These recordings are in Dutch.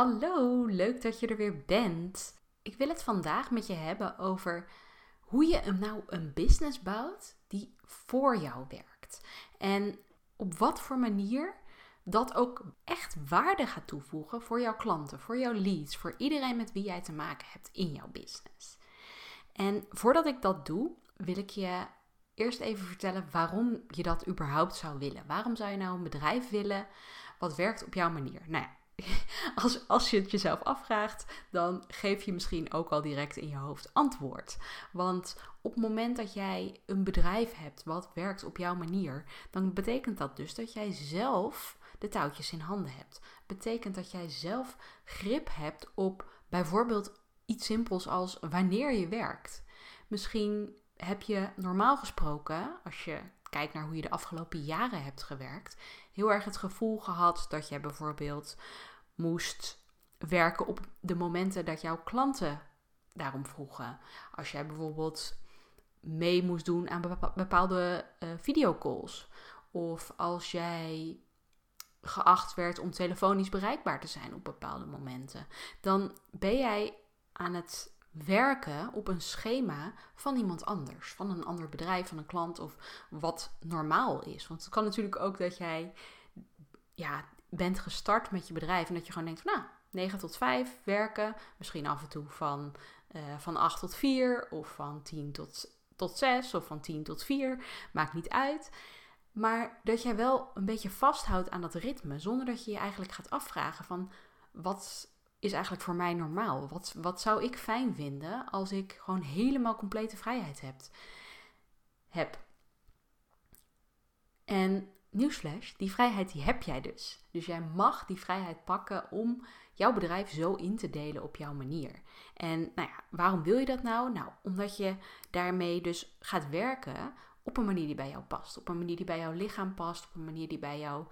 Hallo, leuk dat je er weer bent. Ik wil het vandaag met je hebben over hoe je nou een business bouwt die voor jou werkt. En op wat voor manier dat ook echt waarde gaat toevoegen voor jouw klanten, voor jouw leads, voor iedereen met wie jij te maken hebt in jouw business. En voordat ik dat doe, wil ik je eerst even vertellen waarom je dat überhaupt zou willen. Waarom zou je nou een bedrijf willen wat werkt op jouw manier? Nou ja, als, als je het jezelf afvraagt, dan geef je misschien ook al direct in je hoofd antwoord. Want op het moment dat jij een bedrijf hebt wat werkt op jouw manier, dan betekent dat dus dat jij zelf de touwtjes in handen hebt. Betekent dat jij zelf grip hebt op bijvoorbeeld iets simpels als wanneer je werkt. Misschien heb je normaal gesproken, als je kijkt naar hoe je de afgelopen jaren hebt gewerkt, heel erg het gevoel gehad dat je bijvoorbeeld moest werken op de momenten dat jouw klanten daarom vroegen. Als jij bijvoorbeeld mee moest doen aan bepaalde uh, videocalls. Of als jij geacht werd om telefonisch bereikbaar te zijn op bepaalde momenten. Dan ben jij aan het werken op een schema van iemand anders. Van een ander bedrijf, van een klant of wat normaal is. Want het kan natuurlijk ook dat jij ja, bent gestart met je bedrijf en dat je gewoon denkt van nou, 9 tot 5 werken, misschien af en toe van, uh, van 8 tot 4 of van 10 tot, tot 6 of van 10 tot 4, maakt niet uit. Maar dat jij wel een beetje vasthoudt aan dat ritme, zonder dat je je eigenlijk gaat afvragen van wat is eigenlijk voor mij normaal? Wat, wat zou ik fijn vinden als ik gewoon helemaal complete vrijheid heb? heb. En nieuwsflash, die vrijheid die heb jij dus. Dus jij mag die vrijheid pakken om jouw bedrijf zo in te delen op jouw manier. En nou ja, waarom wil je dat nou? Nou, omdat je daarmee dus gaat werken op een manier die bij jou past. Op een manier die bij jouw lichaam past. Op een manier die bij jou,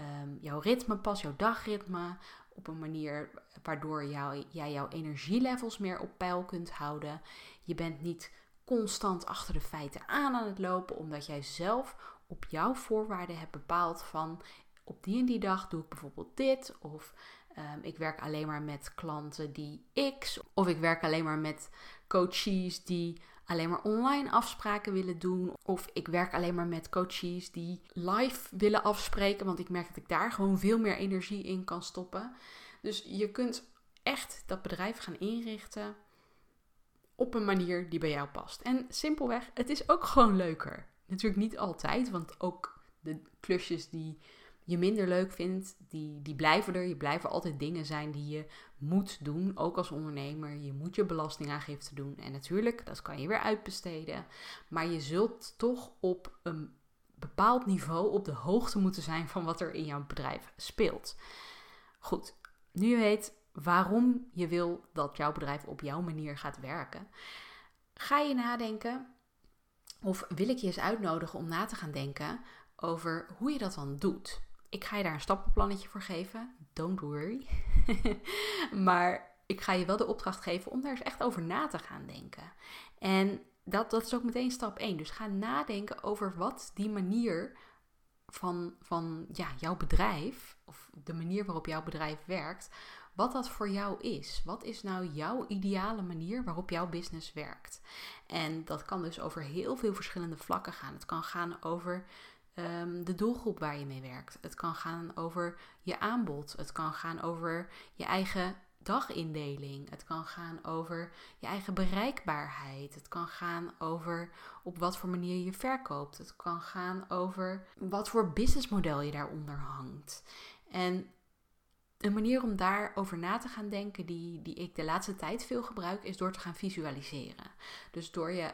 um, jouw ritme past, jouw dagritme. Op een manier waardoor jou, jij jouw energielevels meer op peil kunt houden. Je bent niet constant achter de feiten aan aan het lopen, omdat jij zelf op jouw voorwaarden hebt bepaald van op die en die dag doe ik bijvoorbeeld dit. Of um, ik werk alleen maar met klanten die X. Of ik werk alleen maar met coaches die alleen maar online afspraken willen doen. Of ik werk alleen maar met coaches die live willen afspreken. Want ik merk dat ik daar gewoon veel meer energie in kan stoppen. Dus je kunt echt dat bedrijf gaan inrichten op een manier die bij jou past. En simpelweg, het is ook gewoon leuker. Natuurlijk niet altijd, want ook de klusjes die je minder leuk vindt, die, die blijven er. Je blijven altijd dingen zijn die je moet doen, ook als ondernemer. Je moet je belastingaangifte doen. En natuurlijk, dat kan je weer uitbesteden. Maar je zult toch op een bepaald niveau op de hoogte moeten zijn van wat er in jouw bedrijf speelt. Goed, nu je weet waarom je wil dat jouw bedrijf op jouw manier gaat werken, ga je nadenken of wil ik je eens uitnodigen om na te gaan denken over hoe je dat dan doet. Ik ga je daar een stappenplannetje voor geven. Don't worry. maar ik ga je wel de opdracht geven om daar eens echt over na te gaan denken. En dat, dat is ook meteen stap 1. Dus ga nadenken over wat die manier van, van ja, jouw bedrijf, of de manier waarop jouw bedrijf werkt, wat dat voor jou is. Wat is nou jouw ideale manier waarop jouw business werkt? En dat kan dus over heel veel verschillende vlakken gaan. Het kan gaan over um, de doelgroep waar je mee werkt. Het kan gaan over je aanbod. Het kan gaan over je eigen dagindeling. Het kan gaan over je eigen bereikbaarheid. Het kan gaan over op wat voor manier je verkoopt. Het kan gaan over wat voor businessmodel je daaronder hangt. En een manier om daarover na te gaan denken, die, die ik de laatste tijd veel gebruik, is door te gaan visualiseren. Dus door je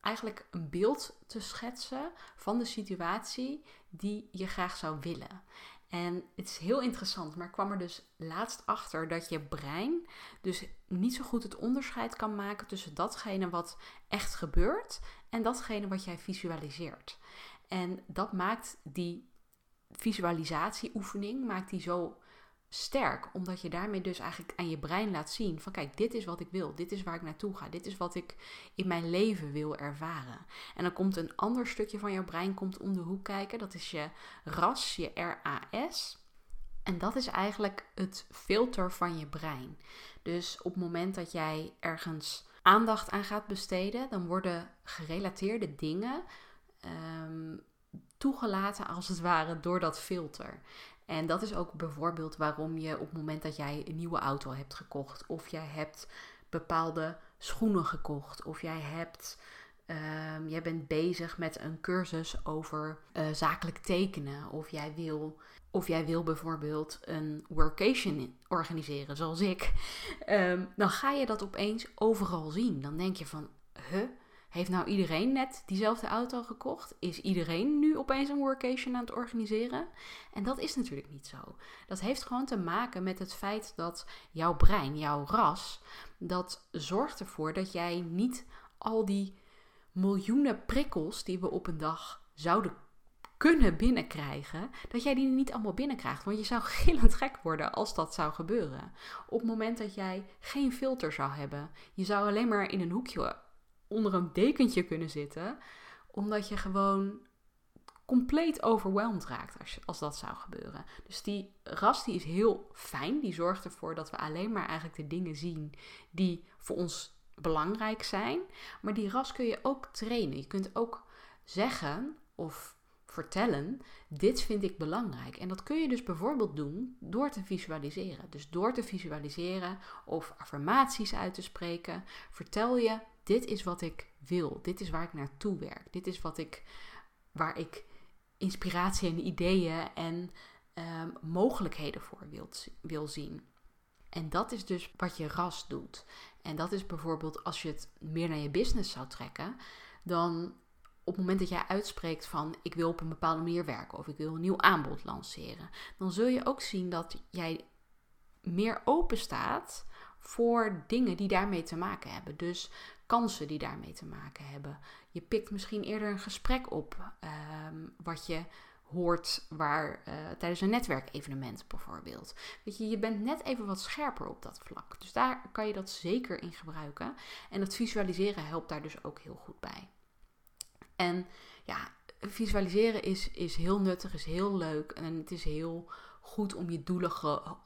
eigenlijk een beeld te schetsen van de situatie die je graag zou willen. En het is heel interessant, maar kwam er dus laatst achter dat je brein dus niet zo goed het onderscheid kan maken tussen datgene wat echt gebeurt en datgene wat jij visualiseert. En dat maakt die visualisatieoefening maakt die zo sterk, omdat je daarmee dus eigenlijk aan je brein laat zien van kijk, dit is wat ik wil, dit is waar ik naartoe ga, dit is wat ik in mijn leven wil ervaren. En dan komt een ander stukje van jouw brein komt om de hoek kijken, dat is je RAS, je RAS. En dat is eigenlijk het filter van je brein. Dus op het moment dat jij ergens aandacht aan gaat besteden, dan worden gerelateerde dingen ehm, toegelaten als het ware door dat filter. En dat is ook bijvoorbeeld waarom je op het moment dat jij een nieuwe auto hebt gekocht, of jij hebt bepaalde schoenen gekocht, of jij hebt. Um, jij bent bezig met een cursus over uh, zakelijk tekenen. Of jij, wil, of jij wil bijvoorbeeld een workation organiseren, zoals ik. Um, dan ga je dat opeens overal zien. Dan denk je van, huh, heeft nou iedereen net diezelfde auto gekocht? Is iedereen nu opeens een workation aan het organiseren? En dat is natuurlijk niet zo. Dat heeft gewoon te maken met het feit dat jouw brein, jouw ras, dat zorgt ervoor dat jij niet al die miljoenen prikkels die we op een dag zouden kunnen binnenkrijgen, dat jij die niet allemaal binnenkrijgt. Want je zou gillend gek worden als dat zou gebeuren. Op het moment dat jij geen filter zou hebben, je zou alleen maar in een hoekje onder een dekentje kunnen zitten, omdat je gewoon compleet overweldigd raakt als, als dat zou gebeuren. Dus die ras die is heel fijn, die zorgt ervoor dat we alleen maar eigenlijk de dingen zien die voor ons belangrijk zijn. Maar die ras kun je ook trainen. Je kunt ook zeggen of vertellen: dit vind ik belangrijk. En dat kun je dus bijvoorbeeld doen door te visualiseren. Dus door te visualiseren of affirmaties uit te spreken, vertel je dit is wat ik wil. Dit is waar ik naartoe werk. Dit is wat ik, waar ik inspiratie en ideeën en ehm, mogelijkheden voor wil, wil zien. En dat is dus wat je ras doet. En dat is bijvoorbeeld als je het meer naar je business zou trekken, dan op het moment dat jij uitspreekt van ik wil op een bepaalde manier werken of ik wil een nieuw aanbod lanceren, dan zul je ook zien dat jij meer open staat voor dingen die daarmee te maken hebben. Dus kansen die daarmee te maken hebben. Je pikt misschien eerder een gesprek op ehm, wat je hoort waar, uh, tijdens een netwerkevenement bijvoorbeeld. Weet je, je bent net even wat scherper op dat vlak. Dus daar kan je dat zeker in gebruiken. En dat visualiseren helpt daar dus ook heel goed bij. En ja, visualiseren is, is heel nuttig, is heel leuk en het is heel goed om je doelen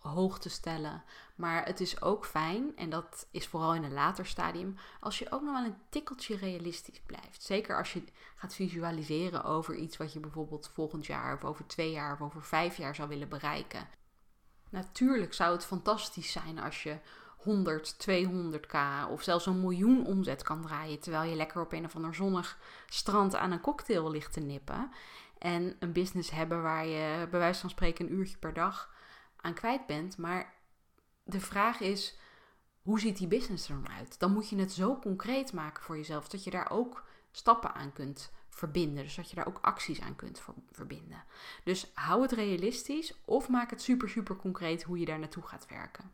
hoog te stellen. Maar het is ook fijn, en dat is vooral in een later stadium, als je ook nog wel een tikkeltje realistisch blijft. Zeker als je gaat visualiseren over iets wat je bijvoorbeeld volgend jaar of over twee jaar of over vijf jaar zou willen bereiken. Natuurlijk zou het fantastisch zijn als je 100, 200k of zelfs een miljoen omzet kan draaien. Terwijl je lekker op een of ander zonnig strand aan een cocktail ligt te nippen. En een business hebben waar je bij wijze van spreken een uurtje per dag aan kwijt bent. Maar de vraag is, hoe ziet die business er dan uit? Dan moet je het zo concreet maken voor jezelf dat je daar ook stappen aan kunt verbinden. Dus dat je daar ook acties aan kunt verbinden. Dus hou het realistisch of maak het super, super concreet hoe je daar naartoe gaat werken.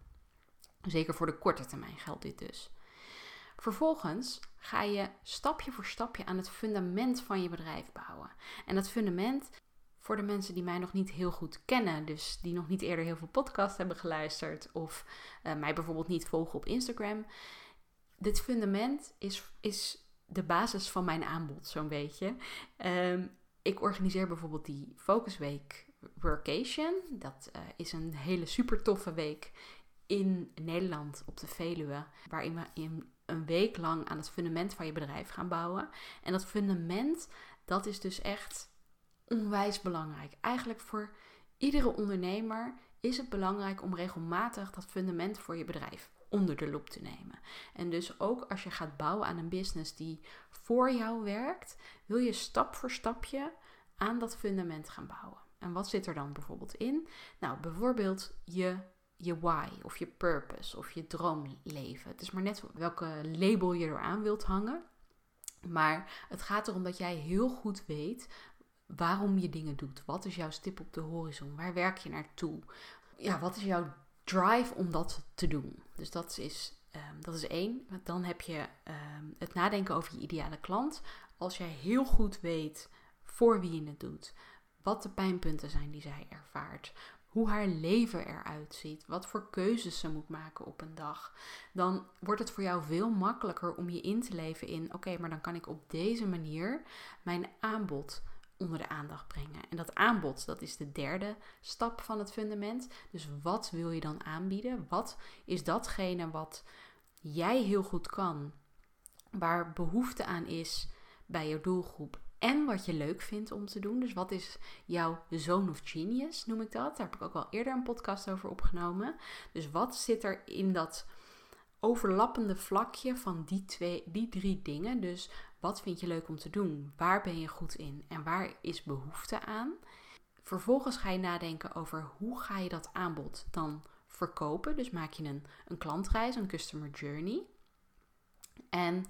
Zeker voor de korte termijn geldt dit dus. Vervolgens ga je stapje voor stapje aan het fundament van je bedrijf bouwen. En dat fundament, voor de mensen die mij nog niet heel goed kennen, dus die nog niet eerder heel veel podcasts hebben geluisterd of uh, mij bijvoorbeeld niet volgen op Instagram. Dit fundament is, is de basis van mijn aanbod, zo'n beetje. Um, ik organiseer bijvoorbeeld die Focusweek Workation. Dat uh, is een hele super toffe week in Nederland op de Veluwe, waarin we in een week lang aan het fundament van je bedrijf gaan bouwen. En dat fundament, dat is dus echt onwijs belangrijk. Eigenlijk voor iedere ondernemer is het belangrijk om regelmatig dat fundament voor je bedrijf onder de loep te nemen. En dus ook als je gaat bouwen aan een business die voor jou werkt, wil je stap voor stapje aan dat fundament gaan bouwen. En wat zit er dan bijvoorbeeld in? Nou, bijvoorbeeld je je why of je purpose of je droomleven. Het is maar net welke label je eraan wilt hangen. Maar het gaat erom dat jij heel goed weet waarom je dingen doet. Wat is jouw stip op de horizon? Waar werk je naartoe? Ja, wat is jouw drive om dat te doen? Dus dat is, um, dat is één. Dan heb je um, het nadenken over je ideale klant. Als jij heel goed weet voor wie je het doet, wat de pijnpunten zijn die zij ervaart, hoe haar leven eruit ziet, wat voor keuzes ze moet maken op een dag, dan wordt het voor jou veel makkelijker om je in te leven in: oké, maar dan kan ik op deze manier mijn aanbod onder de aandacht brengen. En dat aanbod, dat is de derde stap van het fundament. Dus wat wil je dan aanbieden? Wat is datgene wat jij heel goed kan, waar behoefte aan is bij je doelgroep en wat je leuk vindt om te doen. Dus wat is jouw zone of genius, noem ik dat? Daar heb ik ook al eerder een podcast over opgenomen. Dus wat zit er in dat overlappende vlakje van die, twee, die drie dingen? Dus wat vind je leuk om te doen? Waar ben je goed in? En waar is behoefte aan? Vervolgens ga je nadenken over hoe ga je dat aanbod dan verkopen. Dus maak je een, een klantreis, een customer journey. En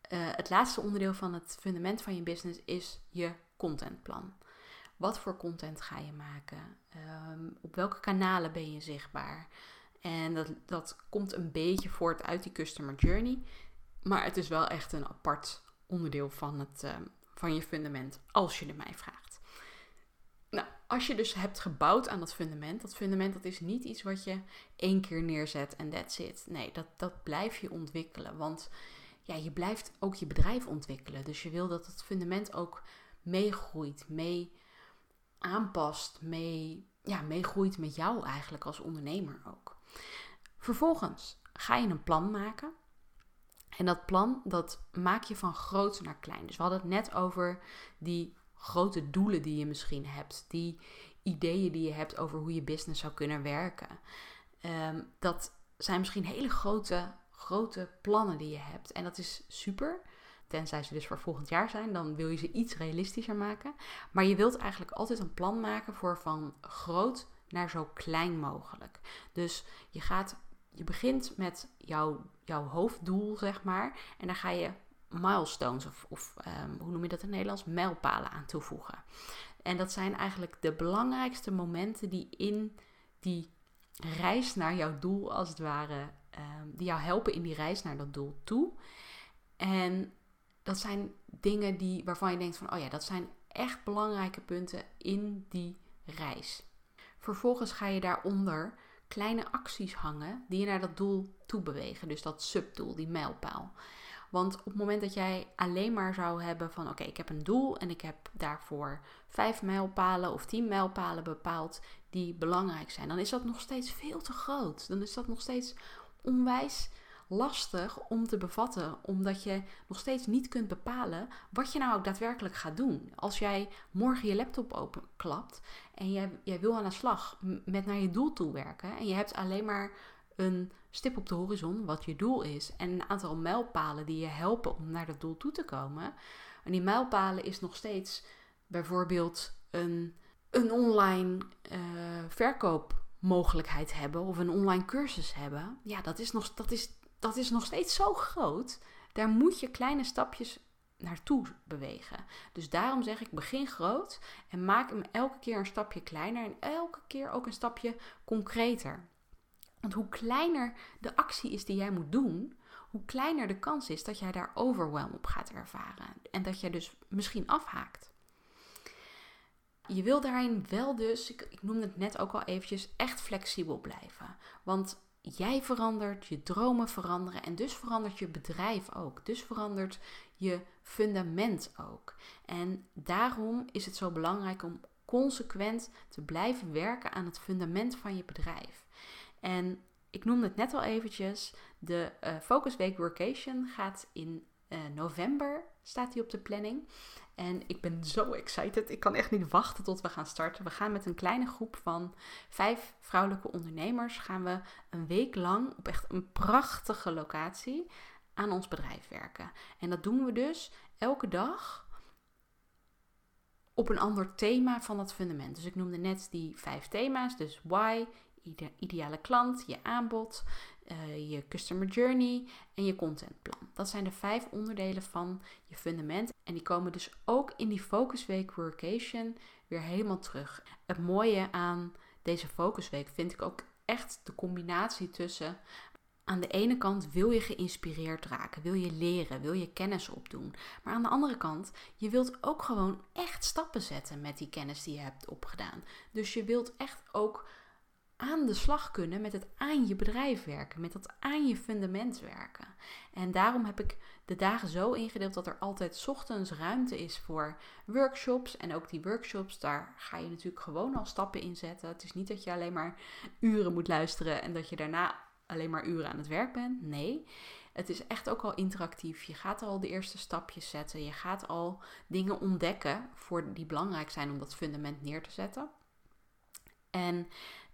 eh, het laatste onderdeel van het fundament van je business is je contentplan. Wat voor content ga je maken? Ehm, op welke kanalen ben je zichtbaar? En dat, dat komt een beetje voort uit die customer journey. Maar het is wel echt een apart onderdeel van, het, ehm, van je fundament, als je er mij vraagt. Nou, als je dus hebt gebouwd aan dat fundament, dat fundament dat is niet iets wat je één keer neerzet en that's it. Nee, dat, dat blijf je ontwikkelen. Want ja, je blijft ook je bedrijf ontwikkelen. Dus je wil dat het fundament ook meegroeit, mee aanpast, mee, ja, meegroeit met jou eigenlijk als ondernemer ook. Vervolgens ga je een plan maken. En dat plan, dat maak je van groot naar klein. Dus we hadden het net over die grote doelen die je misschien hebt. Die ideeën die je hebt over hoe je business zou kunnen werken. Ehm, dat zijn misschien hele grote grote plannen die je hebt. En dat is super. Tenzij ze dus voor volgend jaar zijn, dan wil je ze iets realistischer maken. Maar je wilt eigenlijk altijd een plan maken voor van groot naar zo klein mogelijk. Dus je gaat, je begint met jouw, jouw hoofddoel, zeg maar. En dan ga je milestones of, of ehm, hoe noem je dat in het Nederlands? Mijlpalen aan toevoegen. En dat zijn eigenlijk de belangrijkste momenten die in die reis naar jouw doel als het ware Ehm, die jou helpen in die reis naar dat doel toe. En dat zijn dingen die, waarvan je denkt van, oh ja, dat zijn echt belangrijke punten in die reis. Vervolgens ga je daaronder kleine acties hangen die je naar dat doel toe bewegen. Dus dat subdoel, die mijlpaal. Want op het moment dat jij alleen maar zou hebben van oké, ik heb een doel en ik heb daarvoor vijf mijlpalen of tien mijlpalen bepaald die belangrijk zijn, dan is dat nog steeds veel te groot. Dan is dat nog steeds onwijs lastig om te bevatten, omdat je nog steeds niet kunt bepalen wat je nou ook daadwerkelijk gaat doen. Als jij morgen je laptop openklapt en jij, jij wil aan de slag met naar je doel toe werken en je hebt alleen maar een stip op de horizon, wat je doel is, en een aantal mijlpalen die je helpen om naar dat doel toe te komen. En die mijlpalen is nog steeds bijvoorbeeld een, een online uh, verkoop mogelijkheid hebben of een online cursus hebben, ja, dat is nog, dat is, dat is nog steeds zo groot. Daar moet je kleine stapjes naartoe bewegen. Dus daarom zeg ik: begin groot en maak hem elke keer een stapje kleiner en elke keer ook een stapje concreter. Want hoe kleiner de actie is die jij moet doen, hoe kleiner de kans is dat jij daar overwhelm op gaat ervaren en dat jij dus misschien afhaakt je wil daarin wel dus, ik, ik noemde het net ook al eventjes, echt flexibel blijven. Want jij verandert, je dromen veranderen en dus verandert je bedrijf ook. Dus verandert je fundament ook. En daarom is het zo belangrijk om consequent te blijven werken aan het fundament van je bedrijf. En ik noemde het net al eventjes, de uh, Focus Week Workation gaat in uh, november, staat die op de planning. En ik ben zo excited. Ik kan echt niet wachten tot we gaan starten. We gaan met een kleine groep van vijf vrouwelijke ondernemers. Gaan we een week lang op echt een prachtige locatie aan ons bedrijf werken. En dat doen we dus elke dag op een ander thema van dat fundament. Dus ik noemde net die vijf thema's. Dus why, ideale klant, je aanbod, uh, je customer journey en je contentplan. Dat zijn de vijf onderdelen van je fundament. En die komen dus ook in die Focus Week Workation weer helemaal terug. Het mooie aan deze Focus Week vind ik ook echt de combinatie tussen. Aan de ene kant wil je geïnspireerd raken, wil je leren, wil je kennis opdoen. Maar aan de andere kant, je wilt ook gewoon echt stappen zetten met die kennis die je hebt opgedaan. Dus je wilt echt ook aan de slag kunnen met het aan je bedrijf werken, met dat aan je fundament werken. En daarom heb ik de dagen zo ingedeeld dat er altijd ochtends ruimte is voor workshops. En ook die workshops, daar ga je natuurlijk gewoon al stappen in zetten. Het is niet dat je alleen maar uren moet luisteren en dat je daarna alleen maar uren aan het werk bent. Nee, het is echt ook al interactief. Je gaat al de eerste stapjes zetten. Je gaat al dingen ontdekken voor die belangrijk zijn om dat fundament neer te zetten. En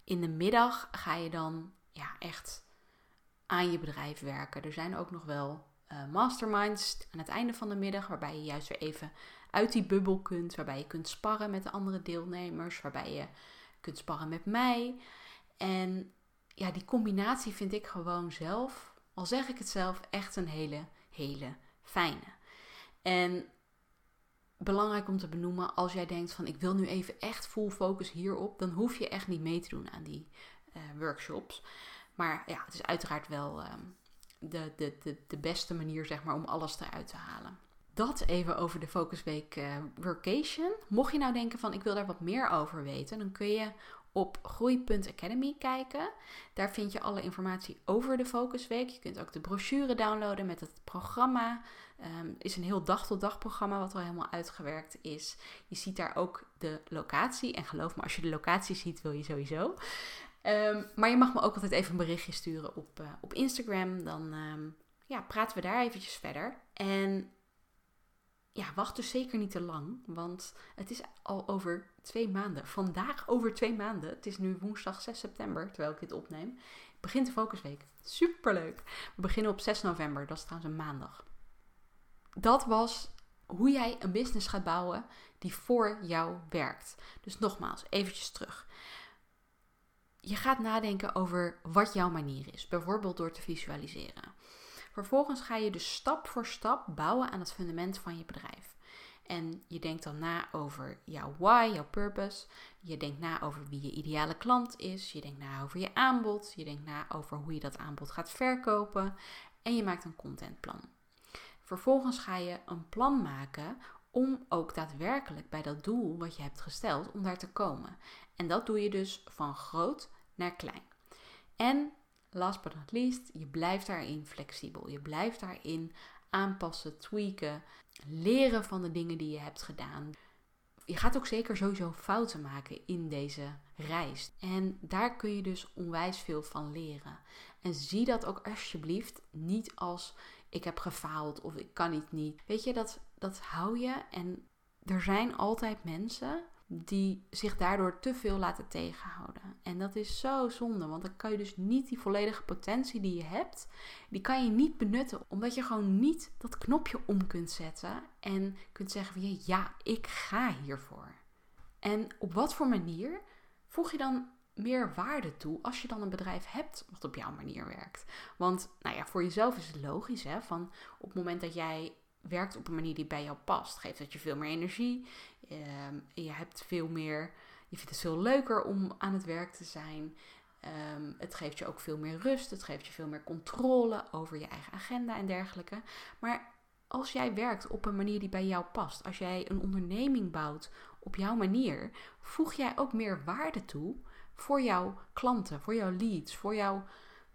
in de middag ga je dan ja, echt aan je bedrijf werken. Er zijn ook nog wel uh, masterminds aan het einde van de middag, waarbij je juist weer even uit die bubbel kunt, waarbij je kunt sparren met de andere deelnemers, waarbij je kunt sparren met mij. En ja, die combinatie vind ik gewoon zelf, al zeg ik het zelf, echt een hele, hele fijne. En belangrijk om te benoemen, als jij denkt van ik wil nu even echt full focus hierop, dan hoef je echt niet mee te doen aan die uh, workshops. Maar ja, het is uiteraard wel um, de, de, de, de beste manier zeg maar, om alles eruit te halen. Dat even over de Focusweek uh, Workation. Mocht je nou denken van ik wil daar wat meer over weten, dan kun je op groei.academy kijken. Daar vind je alle informatie over de Focusweek. Je kunt ook de brochure downloaden met het programma. Um, is een heel dag-tot-dag programma wat al helemaal uitgewerkt is. Je ziet daar ook de locatie. En geloof me, als je de locatie ziet, wil je sowieso. Um, maar je mag me ook altijd even een berichtje sturen op, uh, op Instagram. Dan um, ja, praten we daar eventjes verder. En ja, wacht dus zeker niet te lang, want het is al over twee maanden. Vandaag over twee maanden. Het is nu woensdag 6 september, terwijl ik dit opneem. Begint de focusweek. Superleuk. We beginnen op 6 november, dat is trouwens een maandag. Dat was hoe jij een business gaat bouwen die voor jou werkt. Dus nogmaals, eventjes terug. Je gaat nadenken over wat jouw manier is, bijvoorbeeld door te visualiseren. Vervolgens ga je dus stap voor stap bouwen aan het fundament van je bedrijf. En je denkt dan na over jouw why, jouw purpose. Je denkt na over wie je ideale klant is. Je denkt na over je aanbod. Je denkt na over hoe je dat aanbod gaat verkopen. En je maakt een contentplan. Vervolgens ga je een plan maken om ook daadwerkelijk bij dat doel wat je hebt gesteld, om daar te komen. En dat doe je dus van groot naar klein. En last but not least, je blijft daarin flexibel. Je blijft daarin aanpassen, tweaken, leren van de dingen die je hebt gedaan. Je gaat ook zeker sowieso fouten maken in deze reis. En daar kun je dus onwijs veel van leren. En zie dat ook alsjeblieft niet als ik heb gefaald of ik kan het niet. Weet je, dat, dat hou je. En er zijn altijd mensen die zich daardoor te veel laten tegenhouden. En dat is zo zonde, want dan kan je dus niet die volledige potentie die je hebt, die kan je niet benutten, omdat je gewoon niet dat knopje om kunt zetten en kunt zeggen van ja, ik ga hiervoor. En op wat voor manier voeg je dan meer waarde toe als je dan een bedrijf hebt wat op jouw manier werkt? Want nou ja, voor jezelf is het logisch hè, van op het moment dat jij werkt op een manier die bij jou past, geeft dat je veel meer energie. Ehm, je hebt veel meer, je vindt het veel leuker om aan het werk te zijn. Um, het geeft je ook veel meer rust. Het geeft je veel meer controle over je eigen agenda en dergelijke. Maar als jij werkt op een manier die bij jou past, als jij een onderneming bouwt op jouw manier, voeg jij ook meer waarde toe voor jouw klanten, voor jouw leads, voor jou,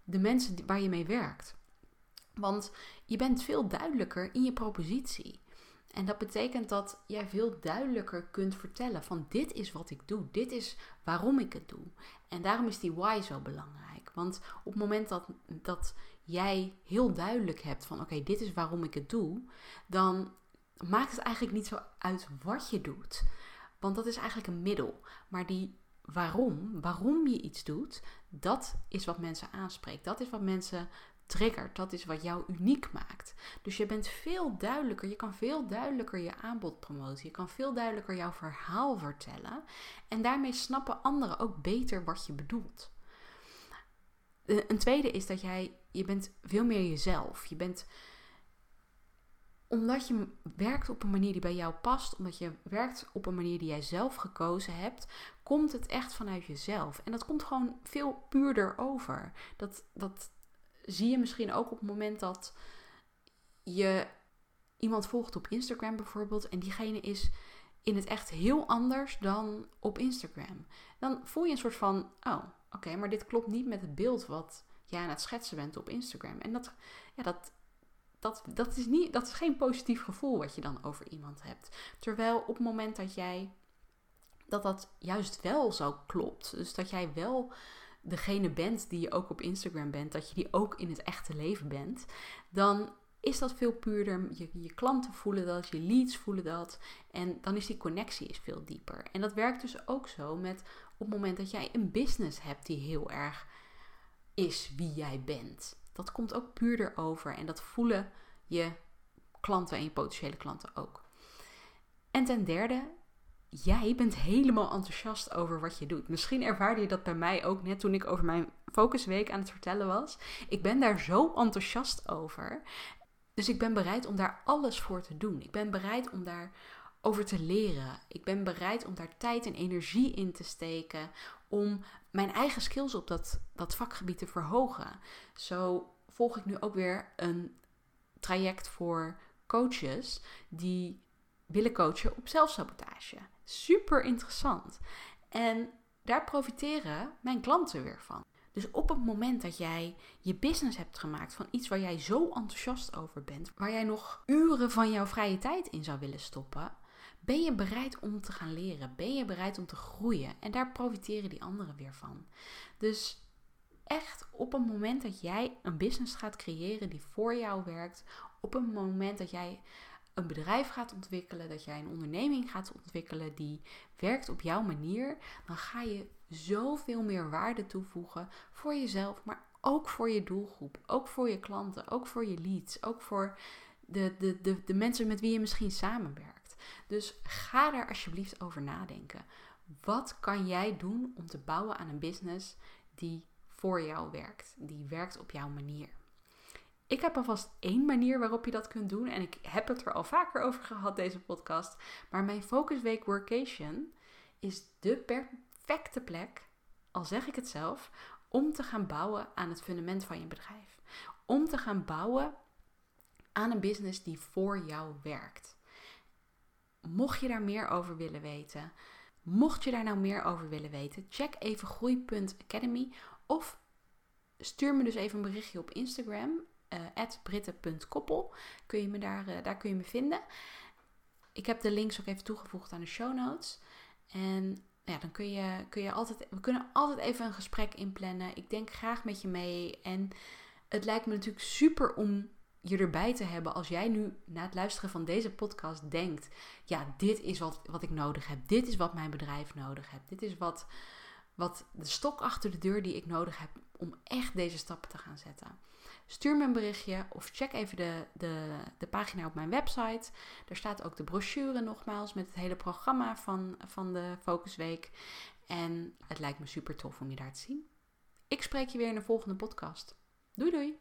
de mensen waar je mee werkt. Want je bent veel duidelijker in je propositie. En dat betekent dat jij veel duidelijker kunt vertellen van dit is wat ik doe, dit is waarom ik het doe. En daarom is die why zo belangrijk. Want op het moment dat, dat jij heel duidelijk hebt van oké, dit is waarom ik het doe, dan maakt het eigenlijk niet zo uit wat je doet. Want dat is eigenlijk een middel. Maar die waarom, waarom je iets doet, dat is wat mensen aanspreekt. Dat is wat mensen triggert. Dat is wat jou uniek maakt. Dus je bent veel duidelijker. Je kan veel duidelijker je aanbod promoten. Je kan veel duidelijker jouw verhaal vertellen. En daarmee snappen anderen ook beter wat je bedoelt. Een tweede is dat jij, je bent veel meer jezelf. Je bent, omdat je werkt op een manier die bij jou past, omdat je werkt op een manier die jij zelf gekozen hebt, komt het echt vanuit jezelf. En dat komt gewoon veel puurder over. Dat, dat, zie je misschien ook op het moment dat je iemand volgt op Instagram bijvoorbeeld en diegene is in het echt heel anders dan op Instagram. Dan voel je een soort van, oh, oké, maar dit klopt niet met het beeld wat jij aan het schetsen bent op Instagram. En dat, ja, dat, dat, dat, is niet, dat is geen positief gevoel wat je dan over iemand hebt. Terwijl op het moment dat jij dat dat juist wel zo klopt. Dus dat jij wel degene bent die je ook op Instagram bent, dat je die ook in het echte leven bent, dan is dat veel puurder. Je, je klanten voelen dat, je leads voelen dat. En dan is die connectie is veel dieper. En dat werkt dus ook zo met op het moment dat jij een business hebt die heel erg is wie jij bent. Dat komt ook puurder over en dat voelen je klanten en je potentiële klanten ook. En ten derde, jij bent helemaal enthousiast over wat je doet. Misschien ervaarde je dat bij mij ook net toen ik over mijn focusweek aan het vertellen was. Ik ben daar zo enthousiast over. Dus ik ben bereid om daar alles voor te doen. Ik ben bereid om daar over te leren. Ik ben bereid om daar tijd en energie in te steken om mijn eigen skills op dat, dat vakgebied te verhogen. Zo volg ik nu ook weer een traject voor coaches die willen coachen op zelfsabotage. Super interessant. En daar profiteren mijn klanten weer van. Dus op het moment dat jij je business hebt gemaakt van iets waar jij zo enthousiast over bent, waar jij nog uren van jouw vrije tijd in zou willen stoppen, ben je bereid om te gaan leren? Ben je bereid om te groeien? En daar profiteren die anderen weer van. Dus echt op het moment dat jij een business gaat creëren die voor jou werkt, op het moment dat jij een bedrijf gaat ontwikkelen, dat jij een onderneming gaat ontwikkelen die werkt op jouw manier, dan ga je zoveel meer waarde toevoegen voor jezelf, maar ook voor je doelgroep, ook voor je klanten, ook voor je leads, ook voor de, de, de, de mensen met wie je misschien samenwerkt. Dus ga daar alsjeblieft over nadenken. Wat kan jij doen om te bouwen aan een business die voor jou werkt, die werkt op jouw manier? Ik heb alvast één manier waarop je dat kunt doen. En ik heb het er al vaker over gehad, deze podcast. Maar mijn Focusweek Workation is de perfecte plek, al zeg ik het zelf, om te gaan bouwen aan het fundament van je bedrijf. Om te gaan bouwen aan een business die voor jou werkt. Mocht je daar meer over willen weten, mocht je daar nou meer over willen weten, check even groei.academy of stuur me dus even een berichtje op Instagram uh, britte.koppel. Kun je me daar, uh, daar kun je me vinden. Ik heb de links ook even toegevoegd aan de show notes. En ja, dan kun je, kun je altijd, we kunnen altijd even een gesprek inplannen. Ik denk graag met je mee. En het lijkt me natuurlijk super om je erbij te hebben als jij nu na het luisteren van deze podcast denkt: ja, dit is wat, wat ik nodig heb. Dit is wat mijn bedrijf nodig heeft. Dit is wat, wat de stok achter de deur die ik nodig heb om echt deze stappen te gaan zetten. Stuur me een berichtje of check even de, de, de pagina op mijn website. Daar staat ook de brochure nogmaals met het hele programma van, van de Focusweek. En het lijkt me super tof om je daar te zien. Ik spreek je weer in de volgende podcast. Doei doei!